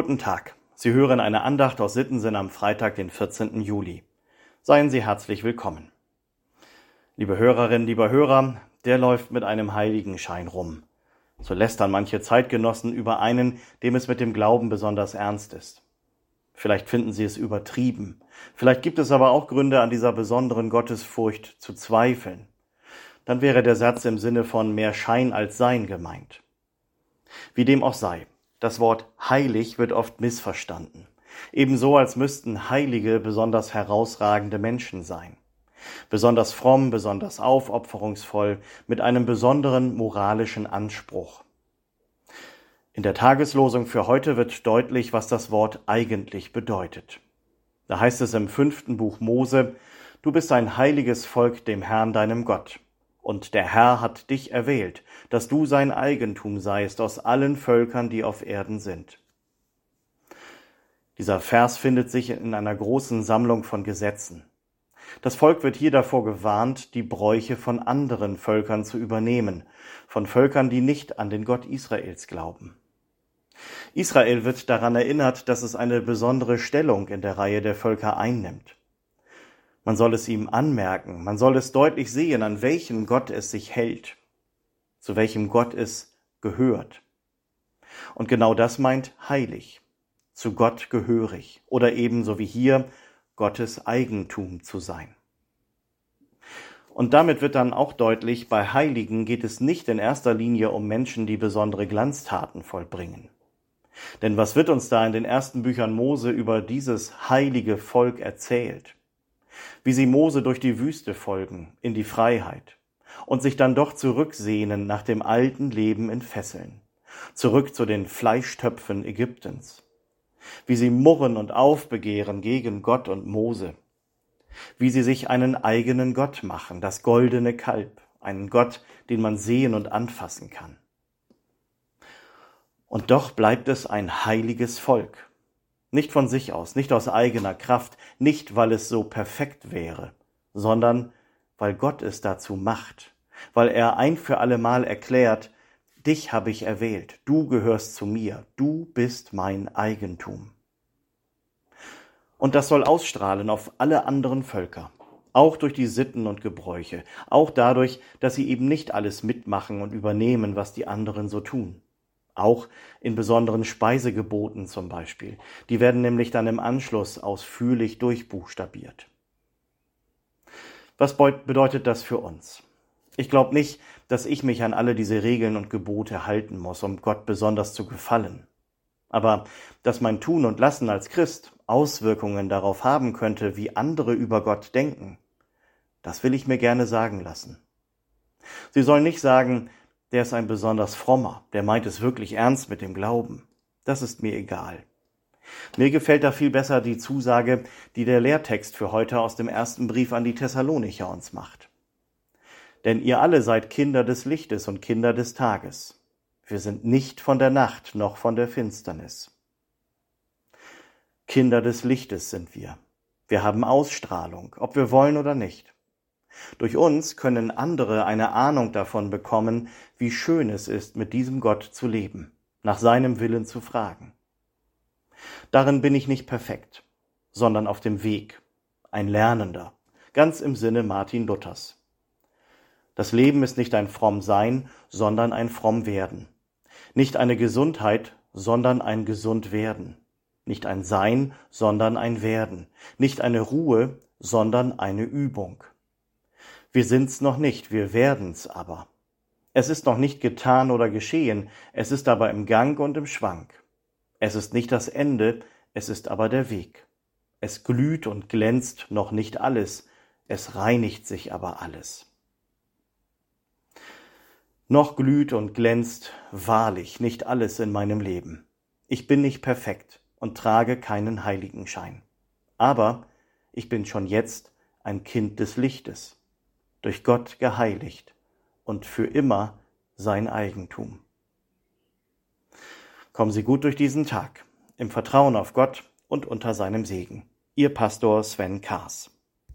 Guten Tag. Sie hören eine Andacht aus Sittensinn am Freitag, den 14. Juli. Seien Sie herzlich willkommen. Liebe Hörerinnen, lieber Hörer, der läuft mit einem Heiligenschein rum. So lästern manche Zeitgenossen über einen, dem es mit dem Glauben besonders ernst ist. Vielleicht finden Sie es übertrieben. Vielleicht gibt es aber auch Gründe, an dieser besonderen Gottesfurcht zu zweifeln. Dann wäre der Satz im Sinne von mehr Schein als Sein gemeint. Wie dem auch sei. Das Wort heilig wird oft missverstanden. Ebenso als müssten Heilige besonders herausragende Menschen sein. Besonders fromm, besonders aufopferungsvoll, mit einem besonderen moralischen Anspruch. In der Tageslosung für heute wird deutlich, was das Wort eigentlich bedeutet. Da heißt es im fünften Buch Mose, Du bist ein heiliges Volk dem Herrn deinem Gott. Und der Herr hat dich erwählt, dass du sein Eigentum seist aus allen Völkern, die auf Erden sind. Dieser Vers findet sich in einer großen Sammlung von Gesetzen. Das Volk wird hier davor gewarnt, die Bräuche von anderen Völkern zu übernehmen, von Völkern, die nicht an den Gott Israels glauben. Israel wird daran erinnert, dass es eine besondere Stellung in der Reihe der Völker einnimmt. Man soll es ihm anmerken, man soll es deutlich sehen, an welchen Gott es sich hält, zu welchem Gott es gehört. Und genau das meint heilig, zu Gott gehörig oder ebenso wie hier Gottes Eigentum zu sein. Und damit wird dann auch deutlich, bei Heiligen geht es nicht in erster Linie um Menschen, die besondere Glanztaten vollbringen. Denn was wird uns da in den ersten Büchern Mose über dieses heilige Volk erzählt? Wie sie Mose durch die Wüste folgen, in die Freiheit, und sich dann doch zurücksehnen nach dem alten Leben in Fesseln, zurück zu den Fleischtöpfen Ägyptens, wie sie murren und aufbegehren gegen Gott und Mose, wie sie sich einen eigenen Gott machen, das goldene Kalb, einen Gott, den man sehen und anfassen kann. Und doch bleibt es ein heiliges Volk, nicht von sich aus, nicht aus eigener Kraft, nicht weil es so perfekt wäre, sondern weil Gott es dazu macht, weil er ein für allemal erklärt, dich habe ich erwählt, du gehörst zu mir, du bist mein Eigentum. Und das soll ausstrahlen auf alle anderen Völker, auch durch die Sitten und Gebräuche, auch dadurch, dass sie eben nicht alles mitmachen und übernehmen, was die anderen so tun auch in besonderen Speisegeboten zum Beispiel. Die werden nämlich dann im Anschluss ausführlich durchbuchstabiert. Was bedeutet das für uns? Ich glaube nicht, dass ich mich an alle diese Regeln und Gebote halten muss, um Gott besonders zu gefallen. Aber dass mein Tun und Lassen als Christ Auswirkungen darauf haben könnte, wie andere über Gott denken, das will ich mir gerne sagen lassen. Sie sollen nicht sagen, der ist ein besonders frommer, der meint es wirklich ernst mit dem Glauben. Das ist mir egal. Mir gefällt da viel besser die Zusage, die der Lehrtext für heute aus dem ersten Brief an die Thessalonicher uns macht. Denn ihr alle seid Kinder des Lichtes und Kinder des Tages. Wir sind nicht von der Nacht noch von der Finsternis. Kinder des Lichtes sind wir. Wir haben Ausstrahlung, ob wir wollen oder nicht. Durch uns können andere eine Ahnung davon bekommen, wie schön es ist, mit diesem Gott zu leben, nach seinem Willen zu fragen. Darin bin ich nicht perfekt, sondern auf dem Weg, ein Lernender, ganz im Sinne Martin Luthers. Das Leben ist nicht ein fromm Sein, sondern ein fromm Werden. Nicht eine Gesundheit, sondern ein gesund Werden. Nicht ein Sein, sondern ein Werden. Nicht eine Ruhe, sondern eine Übung. Wir sind's noch nicht, wir werden's aber. Es ist noch nicht getan oder geschehen, es ist aber im Gang und im Schwank. Es ist nicht das Ende, es ist aber der Weg. Es glüht und glänzt noch nicht alles, es reinigt sich aber alles. Noch glüht und glänzt wahrlich nicht alles in meinem Leben. Ich bin nicht perfekt und trage keinen Heiligenschein. Aber ich bin schon jetzt ein Kind des Lichtes durch Gott geheiligt und für immer sein Eigentum. Kommen Sie gut durch diesen Tag, im Vertrauen auf Gott und unter seinem Segen. Ihr Pastor Sven Kaas.